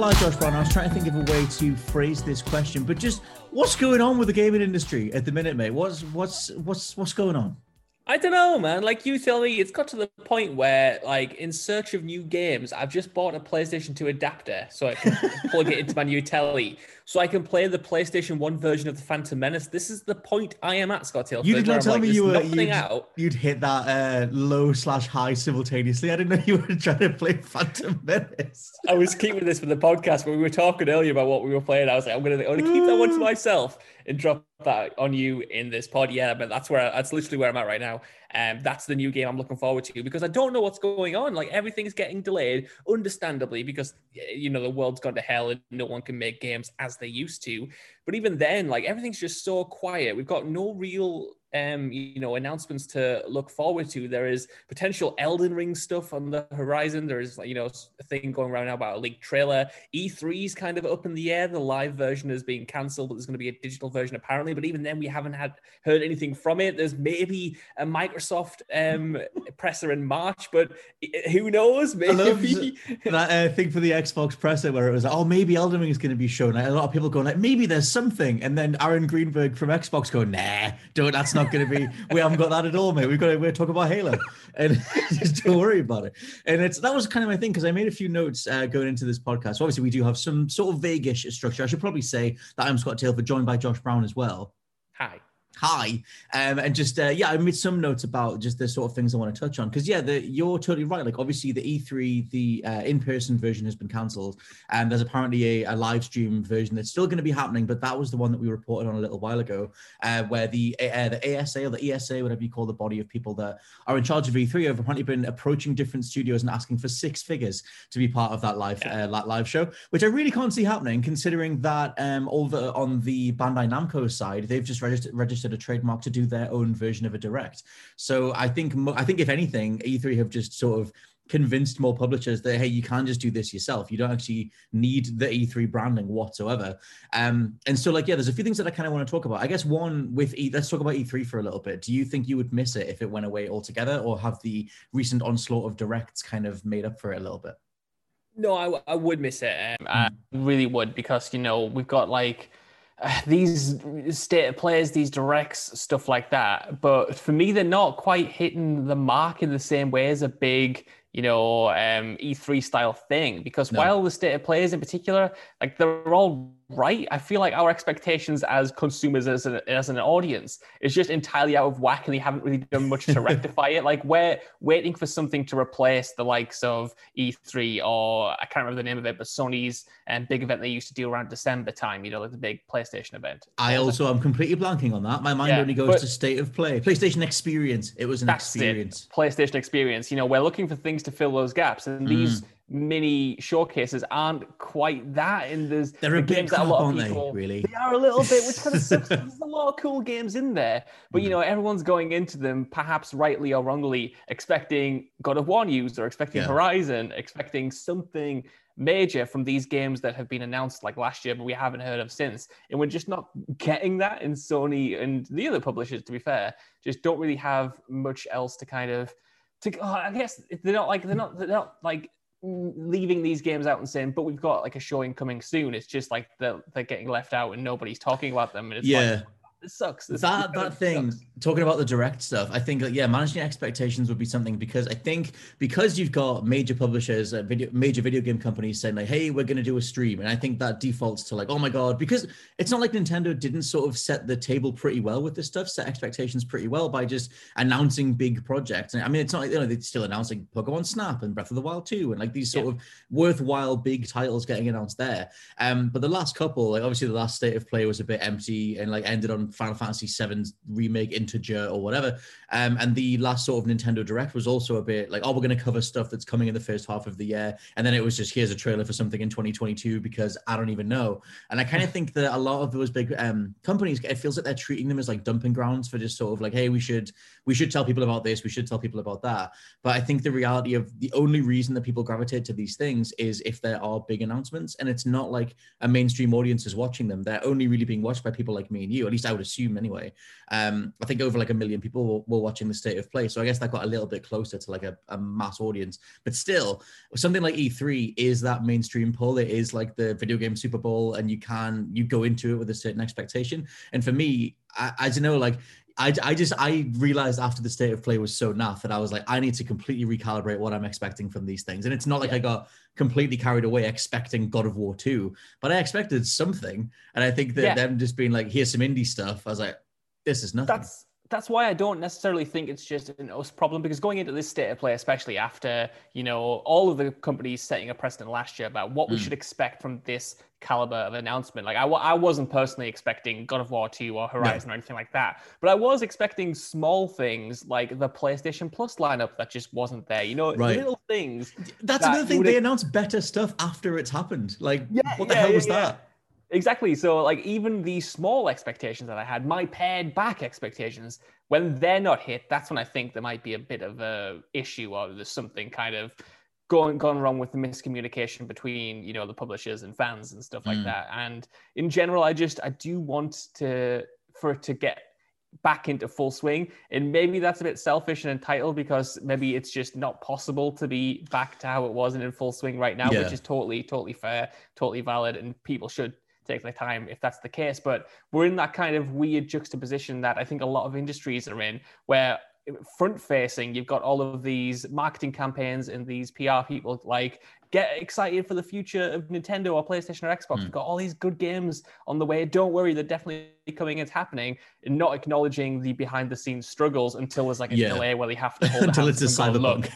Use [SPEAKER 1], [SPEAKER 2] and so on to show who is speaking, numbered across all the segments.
[SPEAKER 1] Lie, Josh Brown. I was trying to think of a way to phrase this question, but just what's going on with the gaming industry at the minute, mate? What's what's what's what's going on?
[SPEAKER 2] I don't know, man. Like you tell me, it's got to the point where, like, in search of new games, I've just bought a PlayStation 2 adapter so I can plug it into my new telly, so I can play the PlayStation 1 version of the Phantom Menace. This is the point I am at, Scott Taylor.
[SPEAKER 1] You did not tell me you were you'd,
[SPEAKER 2] out.
[SPEAKER 1] you'd hit that uh, low slash high simultaneously. I didn't know you were trying to play Phantom Menace.
[SPEAKER 2] I was keeping this for the podcast, but we were talking earlier about what we were playing. I was like, I'm gonna, I'm gonna keep that one to myself and drop that on you in this pod. Yeah, but that's where that's literally where I'm at right now. And um, that's the new game I'm looking forward to because I don't know what's going on. Like everything's getting delayed, understandably, because you know the world's gone to hell and no one can make games as they used to. But even then, like everything's just so quiet. We've got no real um, you know, announcements to look forward to. There is potential Elden Ring stuff on the horizon. There is, you know, a thing going around now about a leaked trailer. E3 is kind of up in the air. The live version is being cancelled, but there's going to be a digital version apparently. But even then, we haven't had heard anything from it. There's maybe a Microsoft um, presser in March, but who knows? Maybe.
[SPEAKER 1] That uh, thing for the Xbox presser where it was, like, oh, maybe Elden Ring is going to be shown. A lot of people going like, maybe there's something, and then Aaron Greenberg from Xbox going, nah, don't. That's not going to be. We haven't got that at all, mate. We've got to we're talking about Halo, and just don't worry about it. And it's that was kind of my thing because I made a few notes uh, going into this podcast. So obviously, we do have some sort of vaguish structure. I should probably say that I'm Scott Taylor, joined by Josh Brown as well.
[SPEAKER 2] Hi
[SPEAKER 1] hi um, and just uh, yeah i made some notes about just the sort of things i want to touch on because yeah the, you're totally right like obviously the e3 the uh, in-person version has been cancelled and there's apparently a, a live stream version that's still going to be happening but that was the one that we reported on a little while ago uh, where the uh, the asa or the esa whatever you call the body of people that are in charge of e3 have apparently been approaching different studios and asking for six figures to be part of that live
[SPEAKER 2] Yeah.
[SPEAKER 1] uh, live show which i really can't see happening considering that um over on the bandai namco side they've just registered registered a trademark to do their own version of a direct. So I think I think if anything, E3 have just sort of convinced more publishers that hey, you can just do this yourself. You don't actually need the E3 branding whatsoever. Um, and so like yeah, there's a few things that I kind of want to talk about. I guess one with E, let's talk about E3 for a little bit. Do you think you would miss it if it went away altogether, or have the recent onslaught of directs kind of made up for it a little bit?
[SPEAKER 2] No, I, I would miss it. Um, I really would because you know we've got like these state of players, these directs, stuff like that. But for me, they're not quite hitting the mark in the same way as a big, you know, um, E3 style thing. Because
[SPEAKER 1] No.
[SPEAKER 2] while the state of players in particular, like they're all right, I feel like our expectations as consumers, as an, as an audience, is just entirely out of whack, and they haven't really done much to rectify it. Like we're waiting for something to replace the likes of E3 or I can't remember the name of it, but Sony's um, big event they used to do around December time. You know, like the big PlayStation event.
[SPEAKER 1] I
[SPEAKER 2] What was it?
[SPEAKER 1] also am completely blanking on that. My mind
[SPEAKER 2] Yeah,
[SPEAKER 1] only goes
[SPEAKER 2] but-
[SPEAKER 1] to state of play, PlayStation Experience. It was an experience.
[SPEAKER 2] it. PlayStation experience. You know, we're looking for things to fill those gaps, and
[SPEAKER 1] Mm.
[SPEAKER 2] Mini showcases aren't quite that. In the,
[SPEAKER 1] They're
[SPEAKER 2] the
[SPEAKER 1] bit
[SPEAKER 2] games that a lot of
[SPEAKER 1] aren't they,
[SPEAKER 2] people
[SPEAKER 1] really?
[SPEAKER 2] they are a little bit, which kind of sucks. There's a lot of cool games in there, but you hmm. know, everyone's going into them, perhaps rightly or wrongly, expecting God of War news or expecting
[SPEAKER 1] Yeah.
[SPEAKER 2] Horizon, expecting something major from these games that have been announced like last year, but we haven't heard of since. And we're just not getting that. And Sony and the other publishers, to be fair, just don't really have much else to kind of to. Oh, I guess they're not like they're not they're not like leaving these games out and saying, "But we've got like a showing coming soon." It's just like they're, they're getting left out and nobody's talking about them. And it's
[SPEAKER 1] yeah.
[SPEAKER 2] like, it sucks. This,
[SPEAKER 1] that that thing
[SPEAKER 2] sucks.
[SPEAKER 1] talking about the direct stuff i think like, yeah managing expectations would be something because i think because you've got major publishers uh, video major video game companies saying like hey we're going to do a stream and i think that defaults to like oh my god because it's not like nintendo didn't sort of set the table pretty well with this stuff set expectations pretty well by just announcing big projects and i mean it's not like you know they're still announcing pokemon snap and breath of the wild 2 and like these sort
[SPEAKER 2] Yeah.
[SPEAKER 1] of worthwhile big titles getting announced there um but the last couple like obviously the last state of play was a bit empty and like ended on final fantasy 7's remake Intergrade or whatever um and the last sort of nintendo direct was also a bit like oh we're going to cover stuff that's coming in the first half of the year and then it was just here's a trailer for something in 2022 because i don't even know and i kind of think that a lot of those big um companies it feels like they're treating them as like dumping grounds for just sort of like hey we should we should tell people about this we should tell people about that but I think the reality of the only reason that people gravitate to these things is if there are big announcements, and it's not like a mainstream audience is watching them. They're only really being watched by people like me and you. At least I would assume anyway. Um, I think over like a million people were, watching the state of play, so I guess that got a little bit closer to like a, a mass audience. But still, something like E3 is that mainstream pull. It is like the video game Super Bowl, and you can you go into it with a certain expectation. And for me, I, don't know, like I, I just I realized after the state of play was so naff that I was like I need to completely recalibrate what I'm expecting from these things. And it's not like I got completely carried away expecting God of War 2 but I expected something. And I think that
[SPEAKER 2] Yeah.
[SPEAKER 1] them just being like here's some indie stuff. I was like this is nothing.
[SPEAKER 2] That's that's why I don't necessarily think it's just an us problem because going into this state of play, especially after you know all of the companies setting a precedent last year about what we
[SPEAKER 1] Mm.
[SPEAKER 2] should expect from this caliber of announcement. Like I, I wasn't personally expecting God of War 2 or Horizon or anything like that, but I was expecting small things like the PlayStation Plus lineup that just wasn't there. You know,
[SPEAKER 1] Right.
[SPEAKER 2] little things.
[SPEAKER 1] that's
[SPEAKER 2] that
[SPEAKER 1] another thing they
[SPEAKER 2] ex-
[SPEAKER 1] announced better stuff after it's happened like
[SPEAKER 2] Yeah,
[SPEAKER 1] what the
[SPEAKER 2] yeah,
[SPEAKER 1] hell
[SPEAKER 2] yeah,
[SPEAKER 1] was
[SPEAKER 2] yeah.
[SPEAKER 1] that
[SPEAKER 2] Exactly. So, like, even the small expectations that I had, my pared back expectations, when they're not hit, that's when I think there might be a bit of a issue or there's something kind of going gone wrong with the miscommunication between you know the publishers and fans and stuff like
[SPEAKER 1] Mm.
[SPEAKER 2] that. And in general, I just I do want to for it to get back into full swing. And maybe that's a bit selfish and entitled because maybe it's just not possible to be back to how it was and in full swing right now,
[SPEAKER 1] Yeah.
[SPEAKER 2] which is totally, totally fair, totally valid, and people should take their time if that's the case. But we're in that kind of weird juxtaposition that I think a lot of industries are in, where front facing, you've got all of these marketing campaigns and these PR people like get excited for the future of Nintendo or PlayStation or Xbox. We've got all these good games on the way. Don't worry, they're definitely coming. It's happening. And not acknowledging the behind the scenes struggles until there's like a
[SPEAKER 1] Yeah.
[SPEAKER 2] delay where they have to hold
[SPEAKER 1] until it's a cyberpunk
[SPEAKER 2] "Look."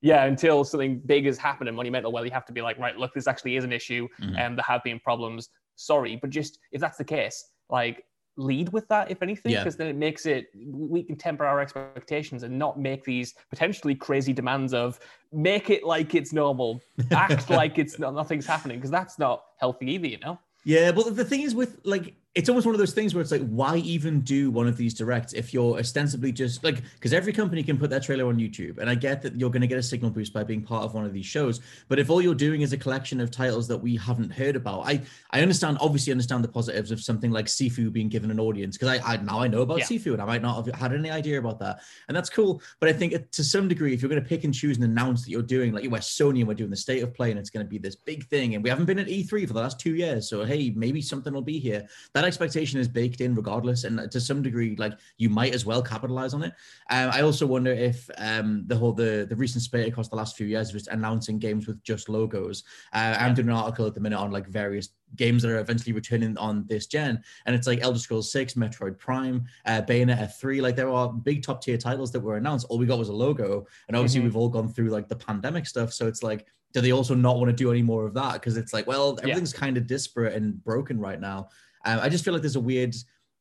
[SPEAKER 2] Yeah, until something big has happened and monumental where you have to be like, right, look, this actually is an issue
[SPEAKER 1] Mhm.
[SPEAKER 2] and there have been problems. Sorry, but just if that's the case, like lead with that, if anything,
[SPEAKER 1] Yeah.
[SPEAKER 2] because then it makes it we can temper our expectations and not make these potentially crazy demands of make it like it's normal, act like it's not nothing's happening, because that's not healthy either, you know.
[SPEAKER 1] Yeah, but the thing is with like it's almost one of those things where it's like, why even do one of these directs if you're ostensibly just like because every company can put their trailer on YouTube, and I get that you're going to get a signal boost by being part of one of these shows. But if all you're doing is a collection of titles that we haven't heard about, I I understand obviously understand the positives of something like Sifu being given an audience because I, I now I know about
[SPEAKER 2] Yeah.
[SPEAKER 1] Sifu and I might not have had any idea about that, and that's cool. But I think to some degree, if you're going to pick and choose and announce that you're doing like we're Sony and we're doing the state of play and it's going to be this big thing, and we haven't been at E3 for the last two years, so hey, maybe something will be here. That expectation is baked in regardless, and to some degree, like you might as well capitalize on it. Um, I also wonder if um, the whole the the recent spate across the last few years was announcing games with just logos. Uh, I'm doing an article at the minute on like various games that are eventually returning on this gen, and it's like Elder Scrolls Six, Metroid Prime, uh, Bayonetta Three. Like there are big top tier titles that were announced. All we got was a logo, and obviously
[SPEAKER 2] Mhm.
[SPEAKER 1] we've all gone through like the pandemic stuff. So it's like, do they also not want to do any more of that? Because it's like, well,
[SPEAKER 2] Yeah.
[SPEAKER 1] everything's kind of disparate and broken right now. Um, I just feel like there's a weird.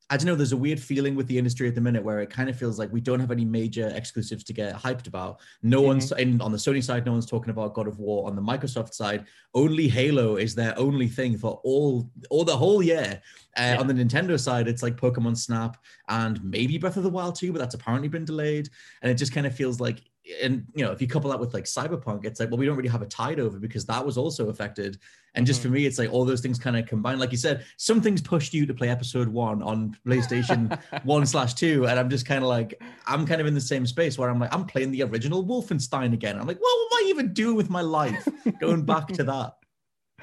[SPEAKER 1] I don't know. There's a weird feeling with the industry at the minute where it kind of feels like we don't have any major exclusives to get hyped about. No one's in on the Sony side. No one's talking about God of War. On the Microsoft side, only Halo is their only thing for all all the whole year. Uh, On the Nintendo side, it's like Pokemon Snap and maybe Breath of the Wild 2, but that's apparently been delayed. And it just kind of feels like and you know, if you couple that with like Cyberpunk, it's like, well, we don't really have a tide over because that was also affected. And just
[SPEAKER 2] Mm-hmm.
[SPEAKER 1] for me, it's like all those things kind of combined. Like you said, some things pushed you to play episode one on PlayStation one slash two. And I'm just kind of like, I'm kind of in the same space where I'm like, I'm playing the original Wolfenstein again. I'm like, what am I even doing with my life? Going back to that.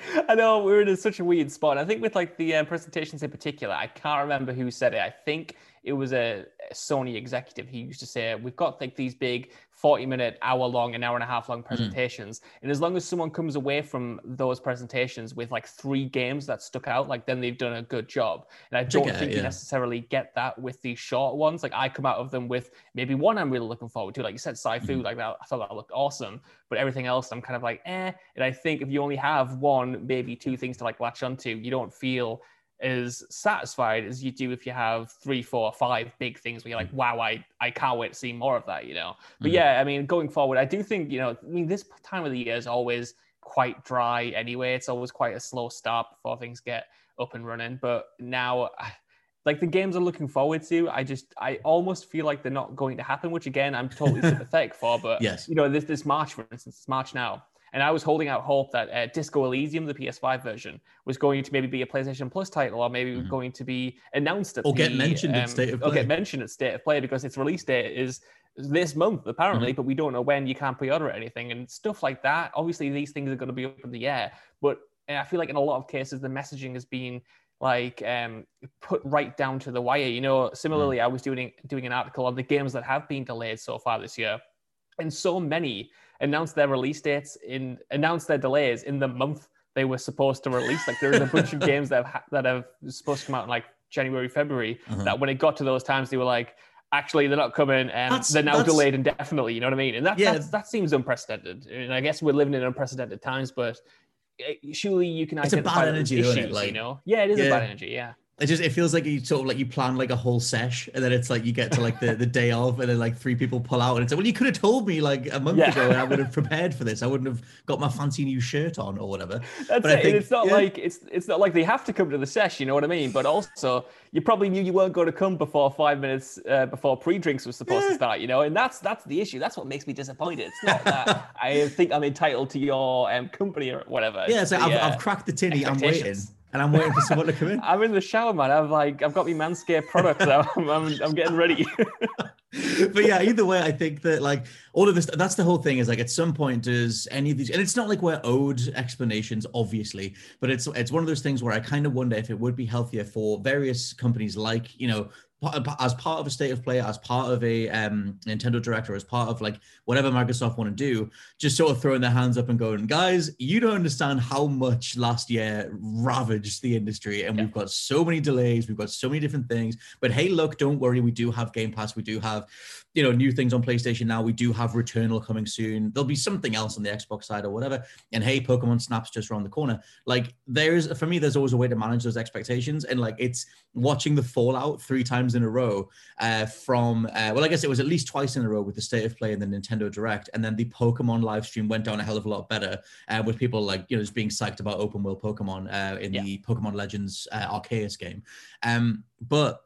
[SPEAKER 2] I know we're in such a weird spot. I think with like the uh, presentations in particular, I can't remember who said it. I think it was a, a Sony executive who used to say, "We've got like these big forty-minute, hour-long, an hour and a half-long presentations, and as long as someone comes away from those presentations with like three games that stuck out, like then they've done a good job." And I don't think you necessarily get that with these short ones. Like I come out of them with maybe one I'm really looking forward to, like you said, Sifu, like that. I thought that looked awesome, but everything else I'm kind of like, eh. And I think if you only have one, maybe two things to like latch onto, you don't feel as satisfied as you do if you have three, four, five big things where you're like, mm. wow, I, I can't wait to see more of that, you know? But mm. yeah, I mean, going forward, I do think, you know, I mean, this time of the year is always quite dry anyway. It's always quite a slow start before things get up and running. But now, like the games I'm looking forward to, I just, I almost feel like they're not going to happen, which again, I'm totally sympathetic for. But,
[SPEAKER 1] Yes.
[SPEAKER 2] you know, this, this March, for instance, it's March now. And I was holding out hope that uh, Disco Elysium, the PS5 version, was going to maybe be a PlayStation Plus title, or maybe going to be announced at
[SPEAKER 1] Mm-hmm. Or get
[SPEAKER 2] the,
[SPEAKER 1] mentioned at
[SPEAKER 2] um,
[SPEAKER 1] State of
[SPEAKER 2] Or
[SPEAKER 1] Play.
[SPEAKER 2] get mentioned at State of Play because its release date is this month
[SPEAKER 1] Mm-hmm.
[SPEAKER 2] apparently, but we don't know when. You can't pre-order anything and stuff like that. Obviously, these things are going to be up in the air, but uh, I feel like in a lot of cases the messaging has been like um, put right down to the wire. You know, similarly, I was doing doing an article on the games that have been delayed so far this year, and so many announced their release dates in announced their delays in the month they were supposed to release. Like there's a bunch of games that have ha- that have supposed to come out in like January, February.
[SPEAKER 1] Uh-huh.
[SPEAKER 2] That when it got to those times, they were like. Actually, they're not coming, and
[SPEAKER 1] That's-
[SPEAKER 2] they're now
[SPEAKER 1] that's-
[SPEAKER 2] delayed indefinitely. You know what I mean? And that
[SPEAKER 1] Yeah.
[SPEAKER 2] that seems unprecedented. And I guess we're living in unprecedented times, but uh, surely you can
[SPEAKER 1] It's a bad energy,
[SPEAKER 2] issues.
[SPEAKER 1] it? Like-
[SPEAKER 2] you know? Yeah, it is a bad energy. Yeah.
[SPEAKER 1] It just it feels like you sort of like you plan like a whole sesh and then it's like you get to like the, the day of and then like three people pull out and it's like well you could have told me like a month
[SPEAKER 2] Yeah.
[SPEAKER 1] ago and I would have prepared for this I wouldn't have got my fancy new shirt on or whatever
[SPEAKER 2] That's
[SPEAKER 1] But
[SPEAKER 2] it.
[SPEAKER 1] I think-
[SPEAKER 2] it's not
[SPEAKER 1] yeah.
[SPEAKER 2] like it's it's not like they have to come to the sesh. You know what I mean? But also, you probably knew you weren't going to come before five minutes uh, before pre-drinks was supposed to start. You know, and that's that's the issue. That's what makes me disappointed. It's not that I think I'm entitled to your um, company or whatever.
[SPEAKER 1] yeah it's like
[SPEAKER 2] the,
[SPEAKER 1] I've,
[SPEAKER 2] uh,
[SPEAKER 1] I've cracked the tinny I'm waiting. And I'm waiting for someone to come in
[SPEAKER 2] I'm in the shower, man. I've like I've got my Manscaped products. I'm, I'm, I'm getting ready.
[SPEAKER 1] but yeah, either way, I think that like all of this, that's the whole thing is like at some point does any of these, and it's not like we're owed explanations, obviously, but it's it's one of those things where I kind of wonder if it would be healthier for various companies like, you know, as part of a state of play, as part of a um, Nintendo Director, as part of like whatever Microsoft want to do, just sort of throwing their hands up and going, guys, you don't understand how much last year ravaged the industry, and we've got so many delays, we've got so many different things. But hey, look, don't worry, we do have Game Pass, we do have, you know, new things on PlayStation now, we do have Returnal coming soon. There'll be something else on the Xbox side or whatever. And hey, Pokemon Snap's just around the corner. Like there's for me, there's always a way to manage those expectations, and like it's watching the fallout three times in a row uh, from uh, well, I guess it was at least twice in a row with the State of Play and the Nintendo Direct, and then the Pokemon live stream went down a hell of a lot better uh, with people like you know just being psyched about open world Pokemon uh, in
[SPEAKER 2] Yeah.
[SPEAKER 1] the Pokemon Legends uh, Arceus game. Um, but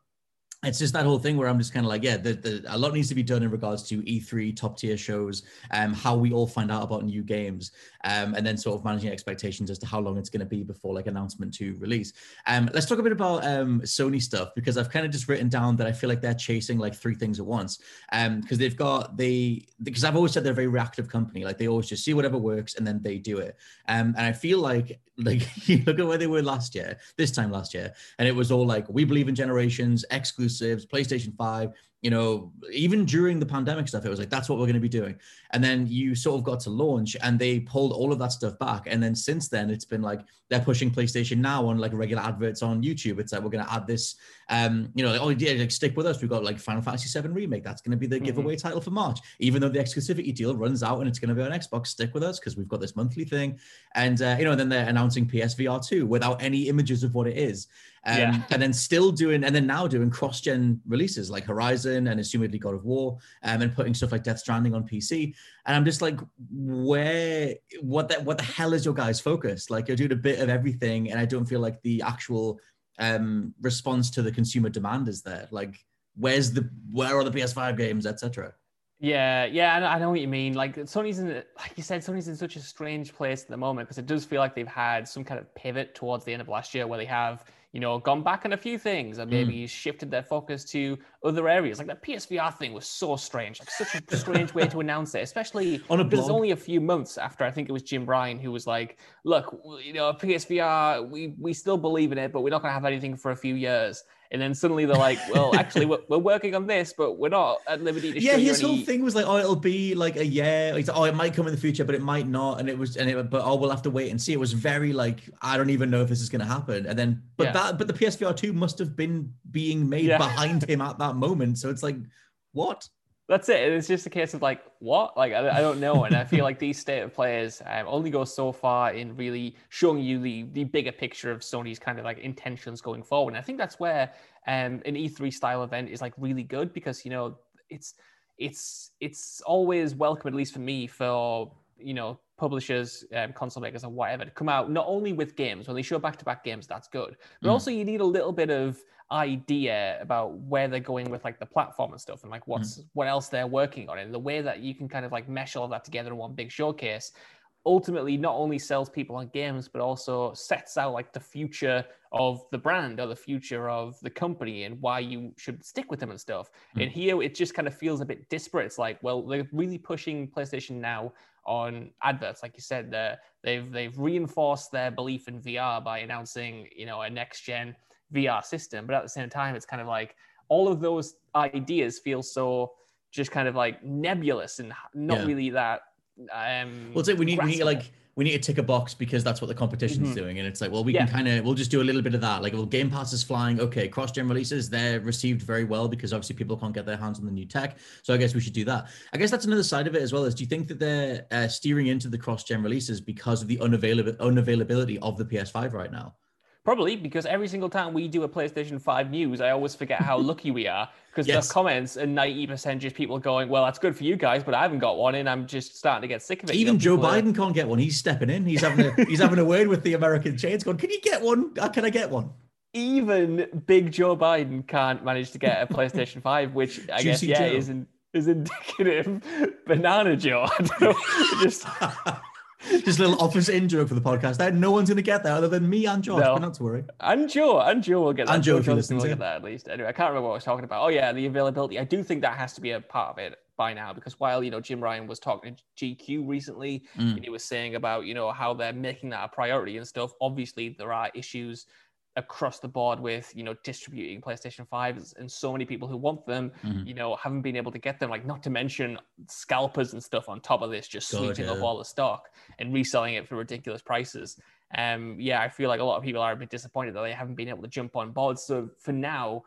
[SPEAKER 1] it's just that whole thing where I'm just kind of like, yeah, the, the, a lot needs to be done in regards to E3 top tier shows, um, how we all find out about new games, um, and then sort of managing expectations as to how long it's going to be before like announcement to release. Um, let's talk a bit about um, Sony stuff because I've kind of just written down that I feel like they're chasing like three things at once. Um, because they've got the because I've always said they're a very reactive company, like they always just see whatever works and then they do it. Um, and I feel like like you look at where they were last year, this time last year, and it was all like we believe in generations, exclusives, PlayStation 5, you know, even during the pandemic stuff, it was like that's what we're going to be doing. And then you sort of got to launch and they pulled all of that stuff back. And then since then, it's been like they're pushing PlayStation now on like regular adverts on YouTube. It's like we're going to add this, um, you know, like, oh yeah, like stick with us. We've got like Final Fantasy VII remake. That's going to be the giveaway title for March, even though the exclusivity deal runs out and it's going to be on Xbox. Stick with us because we've got this monthly thing. And uh, you know, then they're announcing PSVR 2 without any images of what it is. Um,
[SPEAKER 2] Yeah.
[SPEAKER 1] and then still doing, and then now doing cross-gen releases like Horizon and assumedly God of War, um, and putting stuff like Death Stranding on PC. And I'm just like, where, what the, what the hell is your guys' focus? Like you're doing a bit of everything, and I don't feel like the actual um, response to the consumer demand is there. Like, where's the, where are the PS5 games, etc.
[SPEAKER 2] Yeah, yeah, I know what you mean. Like Sony's in, like you said, Sony's in such a strange place at the moment because it does feel like they've had some kind of pivot towards the end of last year where they have you know, gone back on a few things and maybe mm. shifted their focus to other areas. Like that PSVR thing was so strange, like such a strange way to announce it, especially on a because only a few months after I think it was Jim Ryan who was like, look, you know, PSVR, we, we still believe in it, but we're not going to have anything for a few years. And then suddenly they're like, well, actually, we're, we're working on this, but we're not at liberty to
[SPEAKER 1] yeah, his
[SPEAKER 2] whole
[SPEAKER 1] any... thing was like, oh, it'll be like a year. Like, oh, it might come in the future, but it might not. And it was, and it, but oh, we'll have to wait and see. It was very like, I don't even know if this is going to happen. And then, but yeah. that, but the PSVR 2 must have been being made yeah. behind him at that moment. So it's like, what?
[SPEAKER 2] That's it. It's just a case of like, what? Like, I, I don't know. And I feel like these state of players um, only go so far in really showing you the the bigger picture of Sony's kind of like intentions going forward. And I think that's where um, an E3 style event is like really good because you know it's it's it's always welcome, at least for me, for you know publishers, um, console makers, or whatever to come out not only with games when they show back-to-back games, that's good, but mm. also you need a little bit of idea about where they're going with like the platform and stuff, and like what's mm. what else they're working on, and the way that you can kind of like mesh all of that together in one big showcase ultimately not only sells people on games but also sets out like the future of the brand or the future of the company and why you should stick with them and stuff mm. and here it just kind of feels a bit disparate it's like well they're really pushing playstation now on adverts like you said they've they've reinforced their belief in vr by announcing you know a next gen vr system but at the same time it's kind of like all of those ideas feel so just kind of like nebulous and not yeah. really that um,
[SPEAKER 1] well, say we need we need like we need to tick a box because that's what the competition's mm-hmm. doing, and it's like, well, we yeah. can kind of we'll just do a little bit of that. Like, well, Game Pass is flying. Okay, cross-gen releases they're received very well because obviously people can't get their hands on the new tech. So I guess we should do that. I guess that's another side of it as well. Is do you think that they're uh, steering into the cross-gen releases because of the unavailability unavailability of the PS5 right now?
[SPEAKER 2] Probably because every single time we do a PlayStation 5 news, I always forget how lucky we are because yes. the comments are 90% just people going, Well, that's good for you guys, but I haven't got one and I'm just starting to get sick of it.
[SPEAKER 1] Even you know, Joe Biden are... can't get one. He's stepping in. He's having a he's having a word with the American chains going, Can you get one? Uh, can I get one?
[SPEAKER 2] Even big Joe Biden can't manage to get a PlayStation 5, which I guess yeah Joe. is in, is indicative banana Joe. just
[SPEAKER 1] Just a little office in joke for the podcast. There, no one's going to get that other than me and Josh. No. Not to worry.
[SPEAKER 2] And Joe. And Joe will get that.
[SPEAKER 1] And Joe, if you listen
[SPEAKER 2] to get that at least. Anyway, I can't remember what I was talking about. Oh, yeah, the availability. I do think that has to be a part of it by now because while, you know, Jim Ryan was talking to GQ recently mm. and he was saying about, you know, how they're making that a priority and stuff, obviously there are issues across the board with you know distributing PlayStation 5s and so many people who want them mm-hmm. you know haven't been able to get them like not to mention scalpers and stuff on top of this just sweeping yeah. up all the stock and reselling it for ridiculous prices um yeah I feel like a lot of people are a bit disappointed that they haven't been able to jump on board so for now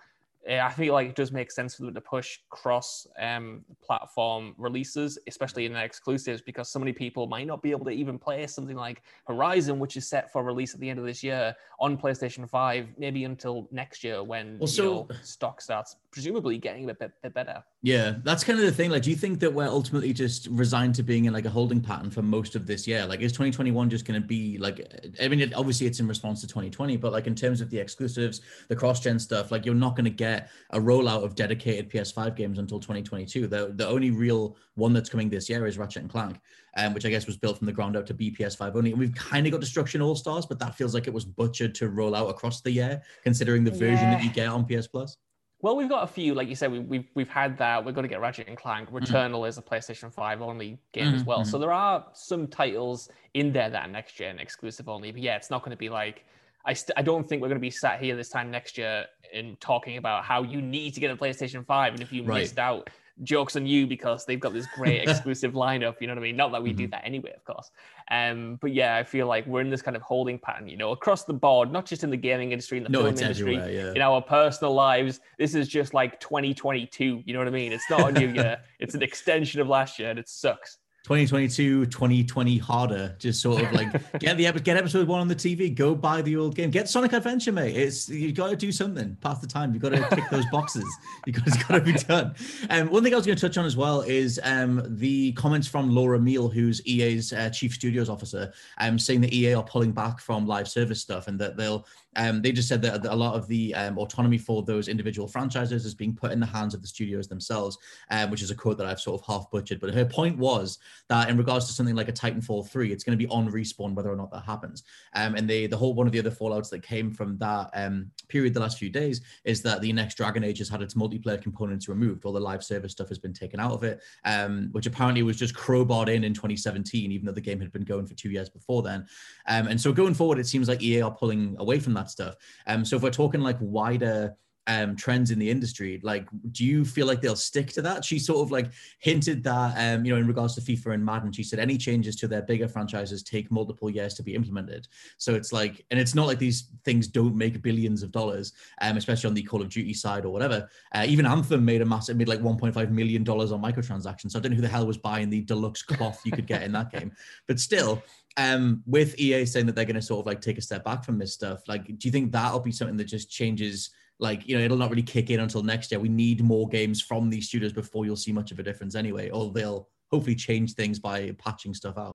[SPEAKER 2] I feel like it does make sense for them to push cross um, platform releases, especially in their exclusives, because so many people might not be able to even play something like Horizon, which is set for release at the end of this year on PlayStation 5, maybe until next year when well, so, you know, stock starts presumably getting a bit, bit better.
[SPEAKER 1] Yeah, that's kind of the thing. Like, do you think that we're ultimately just resigned to being in like a holding pattern for most of this year? Like, is 2021 just going to be like, I mean, it, obviously it's in response to 2020, but like in terms of the exclusives, the cross gen stuff, like you're not going to get a rollout of dedicated PS5 games until 2022. The, the only real one that's coming this year is Ratchet and Clank, um, which I guess was built from the ground up to be PS5 only. And we've kind of got Destruction All Stars, but that feels like it was butchered to roll out across the year, considering the version yeah. that you get on PS Plus.
[SPEAKER 2] Well, we've got a few, like you said, we, have we've, we've had that. We're going to get Ratchet and Clank. Mm-hmm. Returnal mm-hmm. is a PlayStation Five only game mm-hmm. as well. So mm-hmm. there are some titles in there that are next gen exclusive only. But yeah, it's not going to be like I st- I don't think we're going to be sat here this time next year and talking about how you need to get a PlayStation Five, and if you right. missed out, jokes on you because they've got this great exclusive lineup. You know what I mean? Not that we mm-hmm. do that anyway, of course. Um, but yeah, I feel like we're in this kind of holding pattern, you know, across the board, not just in the gaming industry, in the no, film industry, yeah. in our personal lives. This is just like 2022. You know what I mean? It's not a new year. It's an extension of last year, and it sucks.
[SPEAKER 1] 2022 2020 harder just sort of like get the get episode one on the tv go buy the old game. Get sonic adventure mate. It's you got to do something. Past the time. You've got to tick those boxes. You got, it's got to be done. And um, one thing i was going to touch on as well is um, the comments from laura Miele who's ea's uh, chief studios officer um, saying that ea are pulling back from live service stuff and that they'll Um, they just said that a lot of the um, autonomy for those individual franchises is being put in the hands of the studios themselves, um, which is a quote that I've sort of half butchered. But her point was that in regards to something like a Titanfall 3, it's going to be on respawn whether or not that happens. Um, and they, the whole one of the other fallouts that came from that um, period the last few days is that the next Dragon Age has had its multiplayer components removed. All the live service stuff has been taken out of it, um, which apparently was just crowbarred in in 2017, even though the game had been going for two years before then. And so going forward, it seems like EA are pulling away from that stuff. Um, so if we're talking like wider um, trends in the industry. Like, do you feel like they'll stick to that? She sort of like hinted that, um, you know, in regards to FIFA and Madden, she said any changes to their bigger franchises take multiple years to be implemented. So it's like, and it's not like these things don't make billions of dollars, um, especially on the Call of Duty side or whatever. Uh, even Anthem made a massive, made like 1.5 million dollars on microtransactions. So I don't know who the hell was buying the deluxe cloth you could get in that game, but still. Um, with EA saying that they're going to sort of like take a step back from this stuff, like, do you think that'll be something that just changes like you know it'll not really kick in until next year we need more games from these studios before you'll see much of a difference anyway or they'll hopefully change things by patching stuff out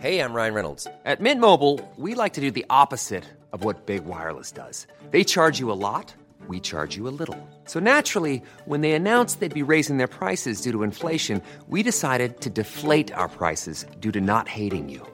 [SPEAKER 3] Hey, I'm Ryan Reynolds.
[SPEAKER 4] At Mint Mobile, we like to do the opposite of what Big Wireless does. They charge you a lot, we charge you a little. So naturally, when they announced they'd be raising their prices due to inflation, we decided to deflate our prices due to not hating you.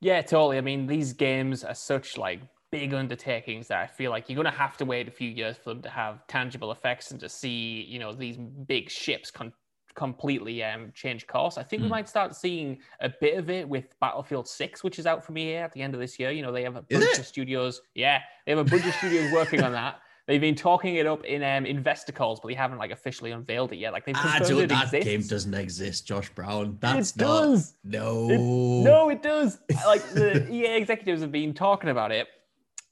[SPEAKER 2] Yeah, totally. I mean, these games are such like big undertakings that I feel like you're going to have to wait a few years for them to have tangible effects and to see, you know, these big ships con- completely um, change course. I think mm. we might start seeing a bit of it with Battlefield 6, which is out from EA at the end of this year. You know, they have a bunch of studios. Yeah, they have a bunch of studios working on that. They've been talking it up in um, investor calls, but they haven't like officially unveiled it yet. Like they've
[SPEAKER 1] ah,
[SPEAKER 2] confirmed it
[SPEAKER 1] that
[SPEAKER 2] exists.
[SPEAKER 1] game doesn't exist, Josh Brown. That's
[SPEAKER 2] it does.
[SPEAKER 1] No,
[SPEAKER 2] it, no, it does. like the EA executives have been talking about it,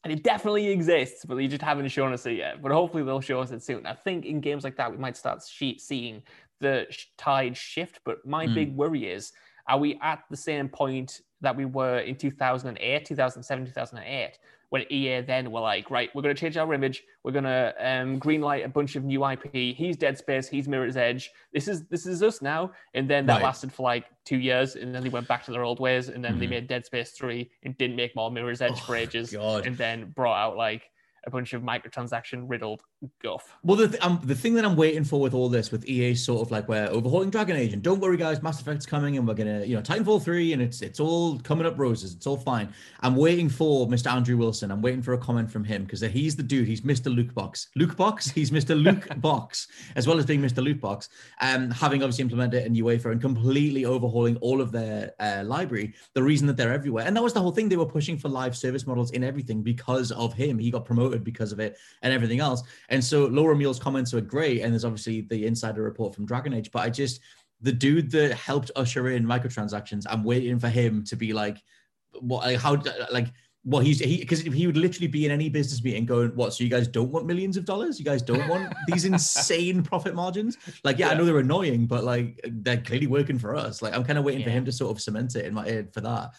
[SPEAKER 2] and it definitely exists, but they just haven't shown us it yet. But hopefully they'll show us it soon. I think in games like that, we might start seeing the tide shift. But my mm. big worry is, are we at the same point that we were in 2008, 2007, 2008? When EA then were like, right, we're going to change our image. We're going to um, greenlight a bunch of new IP. He's Dead Space. He's Mirror's Edge. This is this is us now. And then that right. lasted for like two years, and then they went back to their old ways. And then mm-hmm. they made Dead Space three and didn't make more Mirror's Edge oh, for ages. God. And then brought out like a bunch of microtransaction riddled guff.
[SPEAKER 1] Well, the, th- um, the thing that I'm waiting for with all this, with EA, sort of like we're overhauling Dragon Age, and don't worry, guys, Mass Effect's coming, and we're gonna, you know, Titanfall three, and it's it's all coming up roses. It's all fine. I'm waiting for Mr. Andrew Wilson. I'm waiting for a comment from him because he's the dude. He's Mr. Loot Box. Loot Box. He's Mr. Loot Box, as well as being Mr. Loot Box. Um, having obviously implemented it in UEFA and completely overhauling all of their uh, library. The reason that they're everywhere, and that was the whole thing. They were pushing for live service models in everything because of him. He got promoted because of it and everything else. And so Laura Miele's comments were great. And there's obviously the insider report from Dragon Age. But I just, the dude that helped usher in microtransactions, I'm waiting for him to be like, what, like, how, like, well, he's he because he would literally be in any business meeting going, "What? So you guys don't want millions of dollars? You guys don't want these insane profit margins? Like, yeah, yeah, I know they're annoying, but like they're clearly working for us. Like, I'm kind of waiting yeah. for him to sort of cement it in my head for that.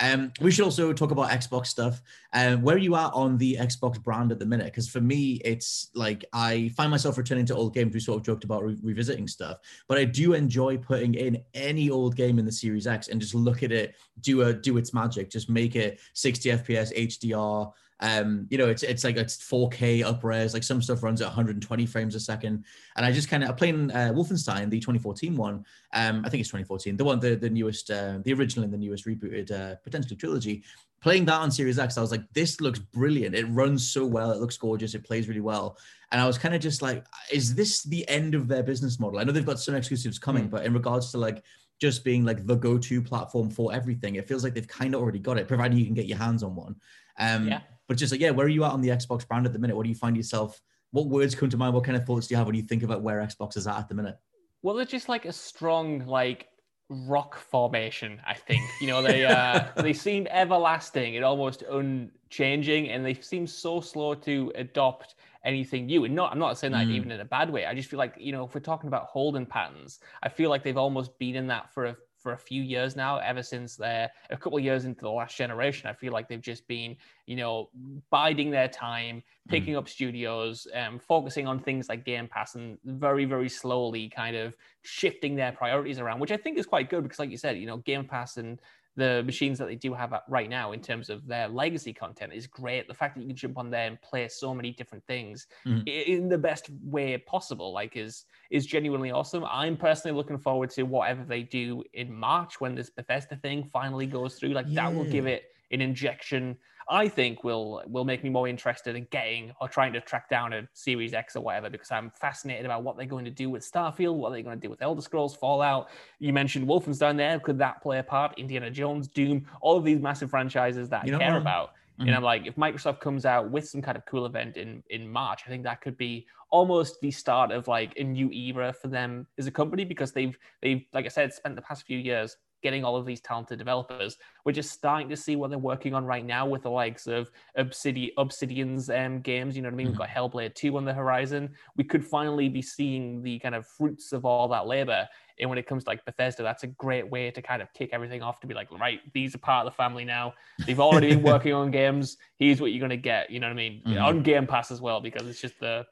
[SPEAKER 1] Um, we should also talk about Xbox stuff. Um, where are you at on the Xbox brand at the minute? Because for me, it's like I find myself returning to old games. We sort of joked about re- revisiting stuff, but I do enjoy putting in any old game in the Series X and just look at it, do a do its magic, just make it 60 FPS HDR. Um, you know, it's it's like it's 4K up upres. Like some stuff runs at 120 frames a second. And I just kind of playing uh, Wolfenstein, the 2014 one. Um, I think it's 2014, the one, the the newest, uh, the original and the newest rebooted, uh, potentially trilogy. Playing that on Series X, I was like, this looks brilliant. It runs so well. It looks gorgeous. It plays really well. And I was kind of just like, is this the end of their business model? I know they've got some exclusives coming, mm. but in regards to like just being like the go-to platform for everything, it feels like they've kind of already got it, providing you can get your hands on one. Um, yeah. But just like, yeah, where are you at on the Xbox brand at the minute? What do you find yourself? What words come to mind? What kind of thoughts do you have when you think about where Xbox is at at the minute?
[SPEAKER 2] Well, they're just like a strong, like rock formation. I think you know they uh, they seem everlasting and almost unchanging, and they seem so slow to adopt anything new. And not, I'm not saying that mm. even in a bad way. I just feel like you know if we're talking about holding patterns, I feel like they've almost been in that for a for a few years now, ever since they're a couple of years into the last generation. I feel like they've just been, you know, biding their time, mm. picking mm. up studios, um, focusing on things like Game Pass, and very, very slowly kind of shifting their priorities around, which I think is quite good because, like you said, you know, Game Pass and the machines that they do have right now in terms of their legacy content is great. The fact that you can jump on there and play so many different things mm. in the best way possible, like is is genuinely awesome. I'm personally looking forward to whatever they do in March when this Bethesda thing finally goes through. Like yeah. that will give it an injection I think will will make me more interested in getting or trying to track down a Series X or whatever because I'm fascinated about what they're going to do with Starfield, what they're going to do with Elder Scrolls, Fallout. You mentioned Wolfenstein there. Could that play a part? Indiana Jones, Doom, all of these massive franchises that you I care about. Mm-hmm. And I'm like, if Microsoft comes out with some kind of cool event in in March, I think that could be almost the start of like a new era for them as a company because they've they've like I said spent the past few years getting all of these talented developers. We're just starting to see what they're working on right now with the likes of Obsidian, Obsidian's um, games. You know what I mean? Mm-hmm. We've got Hellblade 2 on the horizon. We could finally be seeing the kind of fruits of all that labor. And when it comes to like Bethesda, that's a great way to kind of kick everything off to be like, right, these are part of the family now. They've already been working on games. Here's what you're going to get. You know what I mean? Mm-hmm. On Game Pass as well, because it's just the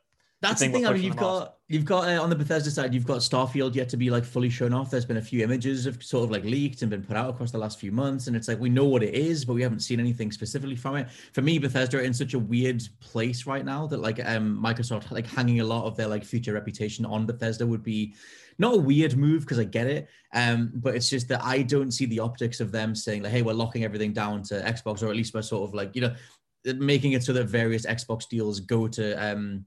[SPEAKER 1] that's the thing. I mean, you've got you've got uh, on the Bethesda side, you've got Starfield yet to be like fully shown off. There's been a few images of sort of like leaked and been put out across the last few months, and it's like we know what it is, but we haven't seen anything specifically from it. For me, Bethesda are in such a weird place right now that like um Microsoft like hanging a lot of their like future reputation on Bethesda would be not a weird move because I get it, um, but it's just that I don't see the optics of them saying like, hey, we're locking everything down to Xbox, or at least we're sort of like you know making it so that various Xbox deals go to um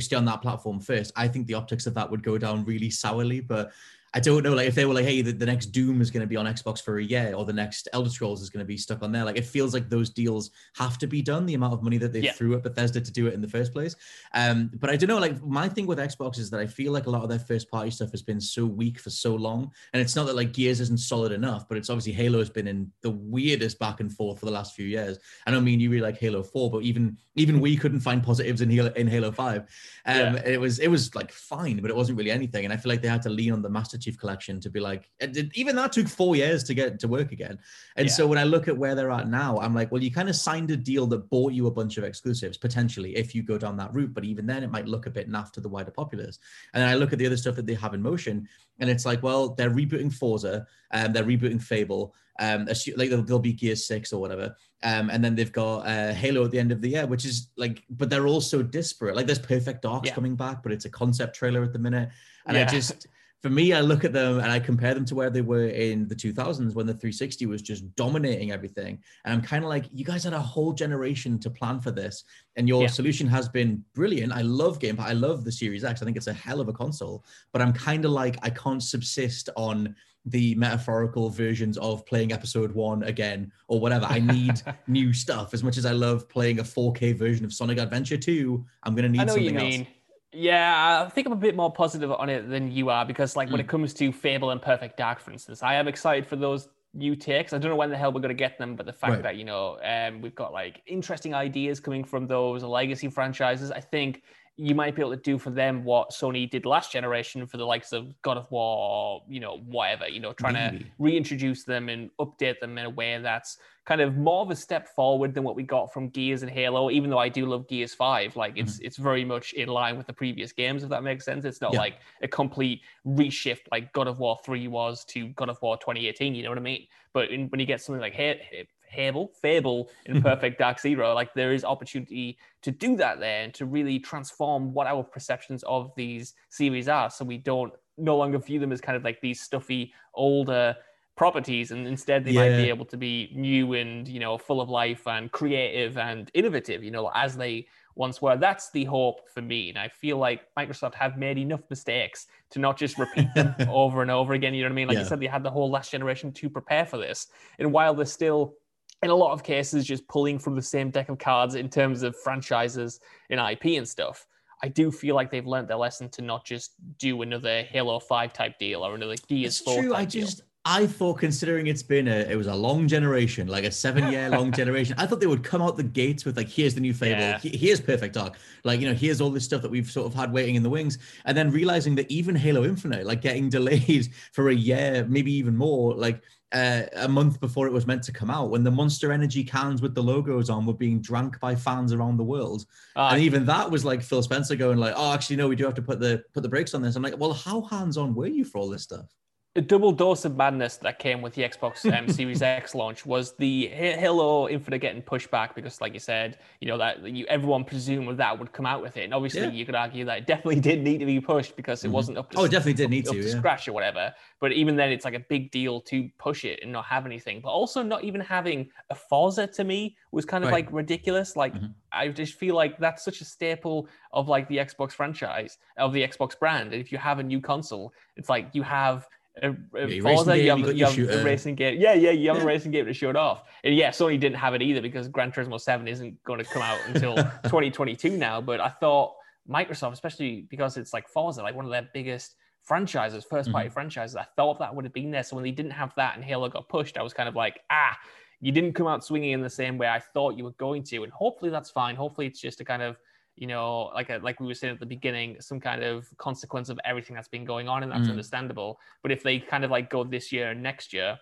[SPEAKER 1] stay on that platform first. I think the optics of that would go down really sourly, but I don't know, like if they were like, hey, the, the next Doom is going to be on Xbox for a year, or the next Elder Scrolls is going to be stuck on there. Like it feels like those deals have to be done. The amount of money that they yeah. threw at Bethesda to do it in the first place. Um, but I don't know. Like my thing with Xbox is that I feel like a lot of their first party stuff has been so weak for so long, and it's not that like Gears isn't solid enough, but it's obviously Halo has been in the weirdest back and forth for the last few years. I don't mean you really like Halo Four, but even even we couldn't find positives in Halo in Halo Five. Um, yeah. it was it was like fine, but it wasn't really anything. And I feel like they had to lean on the Master Collection to be like, even that took four years to get to work again. And yeah. so when I look at where they're at now, I'm like, well, you kind of signed a deal that bought you a bunch of exclusives potentially if you go down that route. But even then, it might look a bit naff to the wider populace. And then I look at the other stuff that they have in motion, and it's like, well, they're rebooting Forza, and um, they're rebooting Fable. Um, like there'll, there'll be Gear Six or whatever, um, and then they've got uh, Halo at the end of the year, which is like, but they're all so disparate. Like there's Perfect Dark's yeah. coming back, but it's a concept trailer at the minute, and yeah. I just for me, I look at them and I compare them to where they were in the 2000s when the 360 was just dominating everything. And I'm kind of like, you guys had a whole generation to plan for this, and your yeah. solution has been brilliant. I love Game but I love the Series X. I think it's a hell of a console, but I'm kind of like, I can't subsist on the metaphorical versions of playing episode one again or whatever. I need new stuff as much as I love playing a 4K version of Sonic Adventure 2. I'm going to need something else.
[SPEAKER 2] Yeah, I think I'm a bit more positive on it than you are because, like, when
[SPEAKER 1] Mm.
[SPEAKER 2] it comes to Fable and Perfect Dark, for instance, I am excited for those new takes. I don't know when the hell we're going to get them, but the fact
[SPEAKER 1] Right.
[SPEAKER 2] that you know um, we've got like interesting ideas coming from those legacy franchises, I think you might be able to do for them what Sony did last generation for the likes of God of War, or, you know, whatever. You know, trying to reintroduce them and update them in a way that's kind of more of a step forward than what we got from Gears and Halo. Even though I do love Gears Five, like it's
[SPEAKER 1] Mm-hmm.
[SPEAKER 2] it's very much in line with the previous games, if that makes sense. It's not
[SPEAKER 1] Yeah.
[SPEAKER 2] like a complete reshift like God of War Three was to God of War 2018. You know what I mean? But in, when you get something like Ha- Ha- Fable, Fable in Perfect Dark Zero, like there is opportunity to do that there and to really transform what our perceptions of these series are, so we don't no longer view them as kind of like these stuffy older properties and instead they might be able to be new and you know full of life and creative and innovative you know as they once were that's the hope for me and i feel like microsoft have made enough mistakes to not just repeat them over and over again you know what i mean like
[SPEAKER 1] Yeah.
[SPEAKER 2] you said they had the whole last generation to prepare for this and while they're still in a lot of cases just pulling from the same deck of cards in terms of franchises and ip and stuff I do feel like they've learned their lesson to not just do another Halo 5 type deal or another Gears
[SPEAKER 1] It's
[SPEAKER 2] 4
[SPEAKER 1] true.
[SPEAKER 2] type
[SPEAKER 1] I
[SPEAKER 2] deal.
[SPEAKER 1] I thought considering it's been a it was a long generation, like a seven year long generation. I thought they would come out the gates with like here's the new Fable,
[SPEAKER 2] Yeah.
[SPEAKER 1] here's Perfect Dark, like you know here's all this stuff that we've sort of had waiting in the wings, and then realizing that even Halo Infinite, like getting delayed for a year, maybe even more, like. Uh, a month before it was meant to come out, when the Monster Energy cans with the logos on were being drank by fans around the world,
[SPEAKER 2] Ah,
[SPEAKER 1] and even that was like Phil Spencer going like, "Oh, actually, no, we do have to put the put the brakes on this." I'm like, "Well, how hands on were you for all this stuff?"
[SPEAKER 2] A double dose of madness that came with the Xbox um, Series X launch was the Halo Infinite getting pushed back because, like you said, you know that you everyone presumed that would come out with it, and obviously
[SPEAKER 1] Yeah.
[SPEAKER 2] you could argue that it definitely did need to be pushed because it
[SPEAKER 1] Mhm.
[SPEAKER 2] wasn't up to
[SPEAKER 1] Oh, it definitely did
[SPEAKER 2] up,
[SPEAKER 1] need
[SPEAKER 2] up
[SPEAKER 1] to, yeah.
[SPEAKER 2] scratch or whatever. But even then, it's like a big deal to push it and not have anything. But also not even having a Forza to me was kind of
[SPEAKER 1] Right.
[SPEAKER 2] like ridiculous. Like
[SPEAKER 1] Mhm.
[SPEAKER 2] I just feel like that's such a staple of like the Xbox franchise of the Xbox brand. And if you have a new console, it's like you have a, a Forza,
[SPEAKER 1] racing
[SPEAKER 2] you
[SPEAKER 1] game,
[SPEAKER 2] have,
[SPEAKER 1] you
[SPEAKER 2] you have a racing game. Yeah, yeah, you have
[SPEAKER 1] Yeah.
[SPEAKER 2] a racing game to show it off. And yeah, Sony didn't have it either because Gran Turismo 7 isn't going to come out until 2022 now. But I thought Microsoft, especially because it's like Forza, like one of their biggest franchises, first
[SPEAKER 1] Mm-hmm.
[SPEAKER 2] party franchises, I thought that would have been there. So when they didn't have that and Halo got pushed, I was kind of like, ah, you didn't come out swinging in the same way I thought you were going to. And hopefully that's fine. Hopefully it's just a kind of, you know, like a, like we were saying at the beginning, some kind of consequence of everything that's been going on, and that's
[SPEAKER 1] Mm.
[SPEAKER 2] understandable. But if they kind of like go this year and next year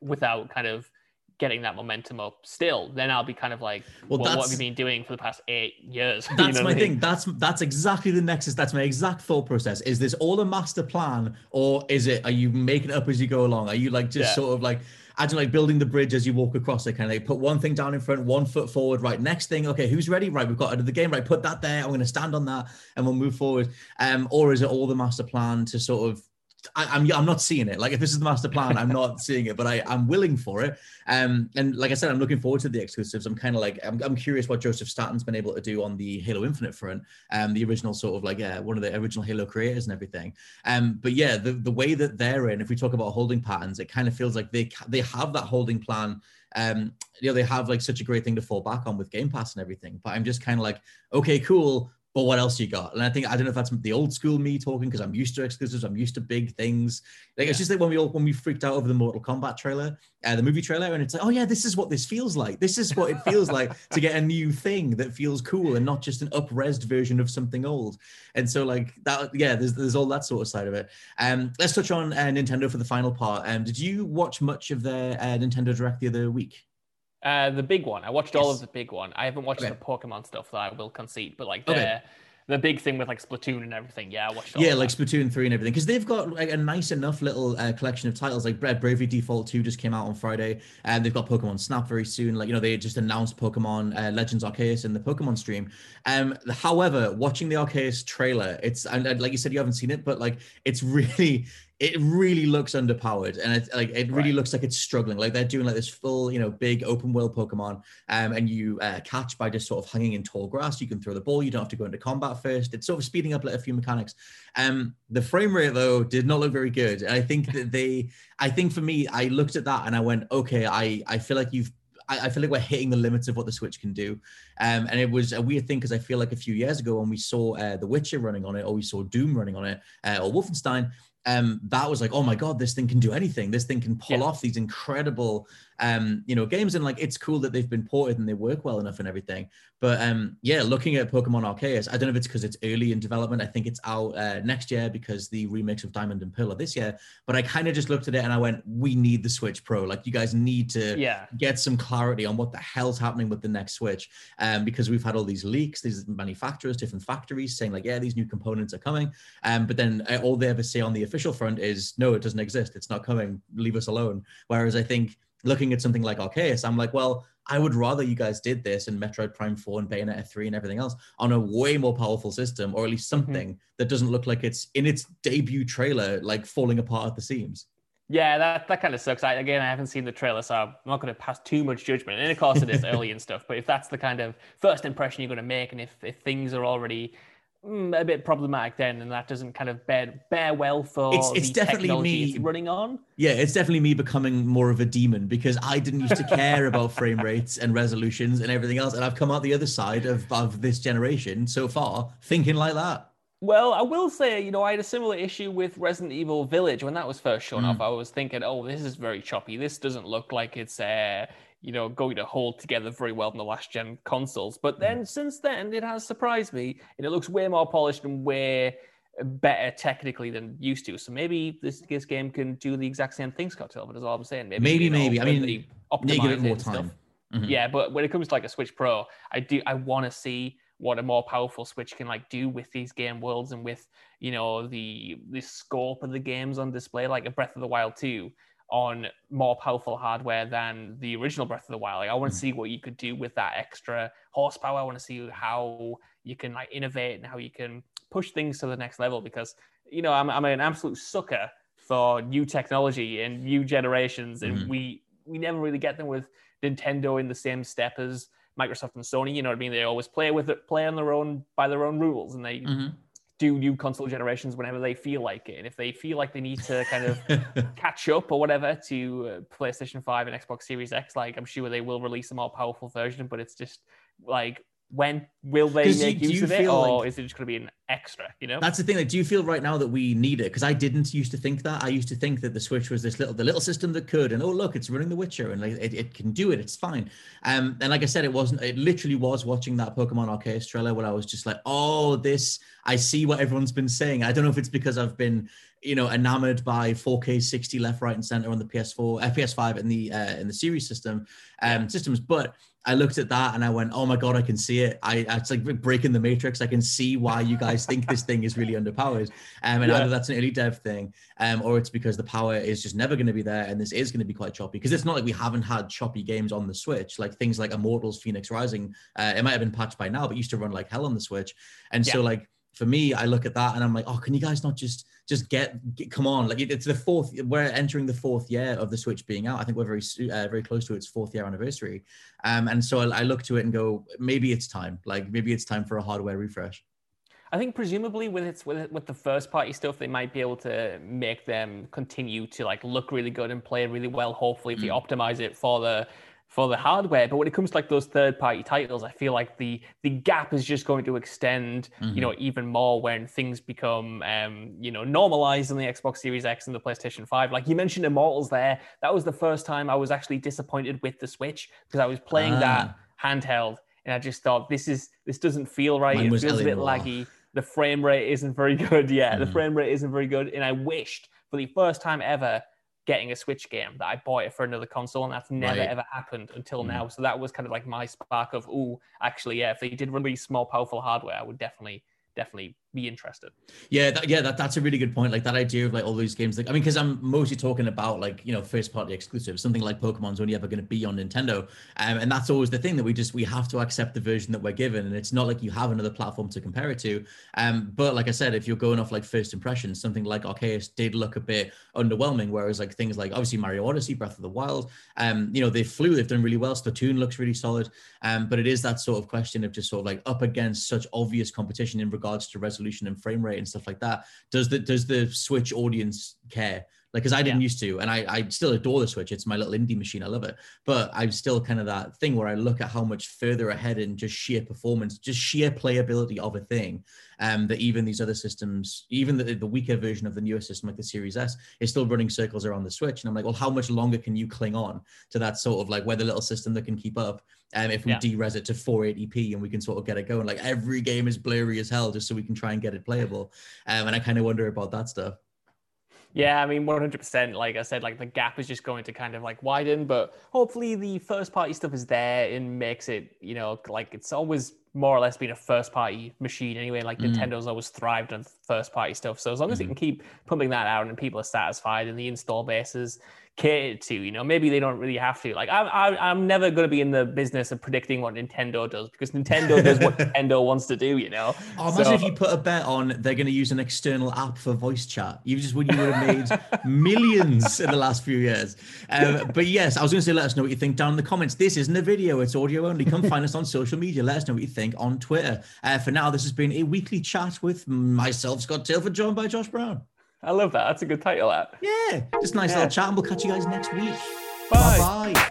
[SPEAKER 2] without kind of getting that momentum up still, then I'll be kind of like,
[SPEAKER 1] Well,
[SPEAKER 2] well, what have you been doing for the past eight years? You
[SPEAKER 1] That's
[SPEAKER 2] know
[SPEAKER 1] my
[SPEAKER 2] I mean?
[SPEAKER 1] thing. That's that's exactly the nexus. That's my exact thought process. Is this all a master plan, or is it? Are you making it up as you go along? Are you like just
[SPEAKER 2] Yeah.
[SPEAKER 1] sort of like? I don't know, like building the bridge as you walk across it, kind of like put one thing down in front, one foot forward, right? Next thing, okay, who's ready? Right, we've got out of the game, right? Put that there. I'm going to stand on that, and we'll move forward. Um, or is it all the master plan to sort of I, I'm I'm not seeing it. Like if this is the master plan, I'm not seeing it, but I I'm willing for it. Um, and like I said, I'm looking forward to the exclusives. I'm kind of like I'm, I'm curious what Joseph Staten's been able to do on the Halo Infinite front. Um, the original sort of like yeah, one of the original Halo creators and everything. Um, but yeah, the the way that they're in, if we talk about holding patterns, it kind of feels like they they have that holding plan. Um, you know, they have like such a great thing to fall back on with Game Pass and everything. But I'm just kind of like, okay, cool but what else you got? And I think I don't know if that's the old school me talking because I'm used to exclusives, I'm used to big things. Like it's just like when we all when we freaked out over the Mortal Kombat trailer, uh, the movie trailer, and it's like, oh yeah, this is what this feels like. This is what it feels like to get a new thing that feels cool and not just an up-resed version of something old. And so like that, yeah, there's there's all that sort of side of it. Um, let's touch on uh, Nintendo for the final part. Um, did you watch much of their uh, Nintendo Direct the other week?
[SPEAKER 2] Uh, the big one. I watched all of the big one. I haven't watched
[SPEAKER 1] Okay.
[SPEAKER 2] the Pokemon stuff that I will concede, but like the
[SPEAKER 1] Okay.
[SPEAKER 2] the big thing with like Splatoon and everything. Yeah, I watched. All
[SPEAKER 1] yeah, like
[SPEAKER 2] that.
[SPEAKER 1] Splatoon 3 and everything. Because they've got like a nice enough little uh, collection of titles. Like Bra- Bravely Default 2 just came out on Friday. And they've got Pokemon Snap very soon. Like, you know, they just announced Pokemon uh, Legends Arceus in the Pokemon stream. Um, however, watching the Arceus trailer, it's, and, and like you said, you haven't seen it, but like it's really, it really looks underpowered. And it's like, it really
[SPEAKER 2] Right.
[SPEAKER 1] looks like it's struggling. Like they're doing like this full, you know, big open world Pokemon. Um, and you uh, catch by just sort of hanging in tall grass. You can throw the ball. You don't have to go into combat first. It's sort of speeding up like a few mechanics. Um, the frame rate though did not look very good. And I think that they, I think for me, I looked at that and I went, okay, I, I feel like you've, I, I, feel like we're hitting the limits of what the Switch can do. Um, and it was a weird thing because I feel like a few years ago when we saw uh, The Witcher running on it, or we saw Doom running on it, uh, or Wolfenstein, um, that was like, oh my god, this thing can do anything. This thing can pull yeah. off these incredible, um, you know, games. And like, it's cool that they've been ported and they work well enough and everything. But um, yeah, looking at Pokemon Arceus, I don't know if it's because it's early in development. I think it's out uh, next year because the remakes of Diamond and Pearl are this year. But I kind of just looked at it and I went, we need the Switch Pro. Like, you guys need to
[SPEAKER 2] yeah.
[SPEAKER 1] get some clarity on what the hell's happening with the next Switch, um, because we've had all these leaks, these manufacturers, different factories saying like, yeah, these new components are coming. Um, but then uh, all they ever say on the official front is, no, it doesn't exist. It's not coming. Leave us alone. Whereas I think looking at something like Arceus, I'm like, well I would rather you guys did this in Metroid Prime 4 and Bayonetta 3 and everything else on a way more powerful system, or at least mm-hmm. something mm-hmm. that doesn't look like it's in its debut trailer, like falling apart at the seams.
[SPEAKER 2] Yeah, that, that kind of sucks. I, again, I haven't seen the trailer, so I'm not going to pass too much judgment. And of course, it is early and stuff. But if that's the kind of first impression you're going to make, and if, if things are already mm, a bit problematic then, and that doesn't kind of bear bear well for
[SPEAKER 1] it's, it's definitely me
[SPEAKER 2] running on.
[SPEAKER 1] Yeah, it's definitely me becoming more of a demon because I didn't used to care about frame rates and resolutions and everything else, and I've come out the other side of of this generation so far thinking like that.
[SPEAKER 2] Well, I will say, you know, I had a similar issue with Resident Evil Village when that was first shown mm. off. I was thinking, oh, this is very choppy. This doesn't look like it's uh, you know, going to hold together very well in the last gen consoles. But then mm. since then, it has surprised me, and it looks way more polished and way better technically than used to. So maybe this, this game can do the exact same thing, Scott Tilford, is all I'm saying.
[SPEAKER 1] Maybe, maybe. Maybe. I mean, optimize it more time.
[SPEAKER 2] Mm-hmm. Yeah, but when it comes to like a Switch Pro, I do I want to see what a more powerful Switch can like do with these game worlds and with you know the the scope of the games on display, like a Breath of the Wild 2 on more powerful hardware than the original Breath of the Wild. Like, I want to hmm. see what you could do with that extra horsepower. I want to see how you can like innovate and how you can push things to the next level because you know I'm, I'm an absolute sucker for new technology and new generations and mm-hmm. we we never really get them with Nintendo in the same step as Microsoft and Sony. You know what I mean? They always play with it, play on their own by their own rules, and they mm-hmm do new console generations whenever they feel like it. And if they feel like they need to kind of catch up or whatever to uh, PlayStation 5 and Xbox Series X, like I'm sure they will release a more powerful version, but it's just like when will they make you, use of it or like, is it just going to be an extra you know?
[SPEAKER 1] That's the thing like do you feel right now that we need it? Because i didn't used to think that. I used to think that the switch was this little the little system that could and oh look it's running the witcher and like it, it can do it it's fine. Um and like i said it wasn't it literally was watching that pokemon arceus trailer where i was just like oh this i see what everyone's been saying. I don't know if it's because i've been you know enamored by 4K 60 left, right, and center on the PS4, uh, PS5, and the uh, in the series system um, systems. But I looked at that and I went, "Oh my god, I can see it! I it's like breaking the matrix. I can see why you guys think this thing is really underpowered." Um, and yeah. either that's an early dev thing, um, or it's because the power is just never going to be there, and this is going to be quite choppy. Because it's not like we haven't had choppy games on the Switch, like things like Immortals, Phoenix Rising. Uh, it might have been patched by now, but used to run like hell on the Switch. And yeah. so like for me, I look at that and I'm like, "Oh, can you guys not just?" just get, get, come on like it's the fourth we're entering the fourth year of the switch being out i think we're very uh, very close to its fourth year anniversary um and so I, I look to it and go maybe it's time like maybe it's time for a hardware refresh
[SPEAKER 2] I think presumably with its with with the first party stuff, they might be able to make them continue to like look really good and play really well. Hopefully, if mm. they optimize it for the for the hardware. But when it comes to like those third party titles, I feel like the the gap is just going to extend, mm-hmm. you know, mm-hmm. even more when things become um, you know, normalized in the Xbox Series X and the PlayStation 5. Like you mentioned Immortals there. That was the first time I was actually disappointed with the Switch because I was playing ah. that handheld and I just thought this is this doesn't feel right. Mine it feels a bit laggy. The frame rate isn't very good. Yeah, mm-hmm. the frame rate isn't very good. And I wished for the first time ever getting a Switch game that I bought it for another console, and that's never right. ever happened until mm. now. So that was kind of like my spark of, oh, actually, yeah, if they did release more powerful hardware, I would definitely, definitely be interested.
[SPEAKER 1] Yeah, that, yeah, that, that's a really good point. Like that idea of like all these games. Like I mean, because I'm mostly talking about like you know first party exclusives. Something like Pokemon's only ever going to be on Nintendo, um, and that's always the thing that we just we have to accept the version that we're given, and it's not like you have another platform to compare it to. Um, but like I said, if you're going off like first impressions, something like Arceus did look a bit underwhelming, whereas like things like obviously Mario Odyssey, Breath of the Wild, um, you know they flew, they've done really well. Splatoon looks really solid, um, but it is that sort of question of just sort of like up against such obvious competition in regards to resolution and frame rate and stuff like that. Does the does the Switch audience care? Like, because I didn't
[SPEAKER 2] Yeah.
[SPEAKER 1] used to, and I, I still adore the Switch. It's my little indie machine. I love it. But I'm still kind of that thing where I look at how much further ahead in just sheer performance, just sheer playability of a thing, um, that even these other systems, even the, the weaker version of the newer system, like the Series S, is still running circles around the Switch. And I'm like, well, how much longer can you cling on to that sort of like weather little system that can keep up? Um, if we
[SPEAKER 2] Yeah.
[SPEAKER 1] de-res it to 480p and we can sort of get it going, like every game is blurry as hell, just so we can try and get it playable. Um, and I kind of wonder about that stuff.
[SPEAKER 2] Yeah, I mean, 100%. Like I said, like the gap is just going to kind of like widen, but hopefully the first party stuff is there and makes it, you know, like it's always more or less been a first party machine anyway. Like
[SPEAKER 1] Mm.
[SPEAKER 2] Nintendo's always thrived on first party stuff. So as long as it
[SPEAKER 1] Mhm.
[SPEAKER 2] can keep pumping that out and people are satisfied and the install base is catered to, you know, maybe they don't really have to. Like I'm, I'm, I'm never going to be in the business of predicting what Nintendo does because Nintendo does what Nintendo wants to do, you know.
[SPEAKER 1] Oh, imagine
[SPEAKER 2] So-
[SPEAKER 1] if you put a bet on they're going to use an external app for voice chat. You just would you would have made millions in the last few years. Um, but yes, I was going to say, let us know what you think down in the comments. This isn't a video; it's audio only. Come find us on social media. Let us know what you think on Twitter. Uh, for now, this has been a weekly chat with myself, Scott Tilford, joined by Josh Brown.
[SPEAKER 2] I love that. That's a good title. That.
[SPEAKER 1] Yeah, just a nice
[SPEAKER 2] Yeah.
[SPEAKER 1] little chat, and we'll catch you guys next week.
[SPEAKER 2] Bye.
[SPEAKER 1] Bye.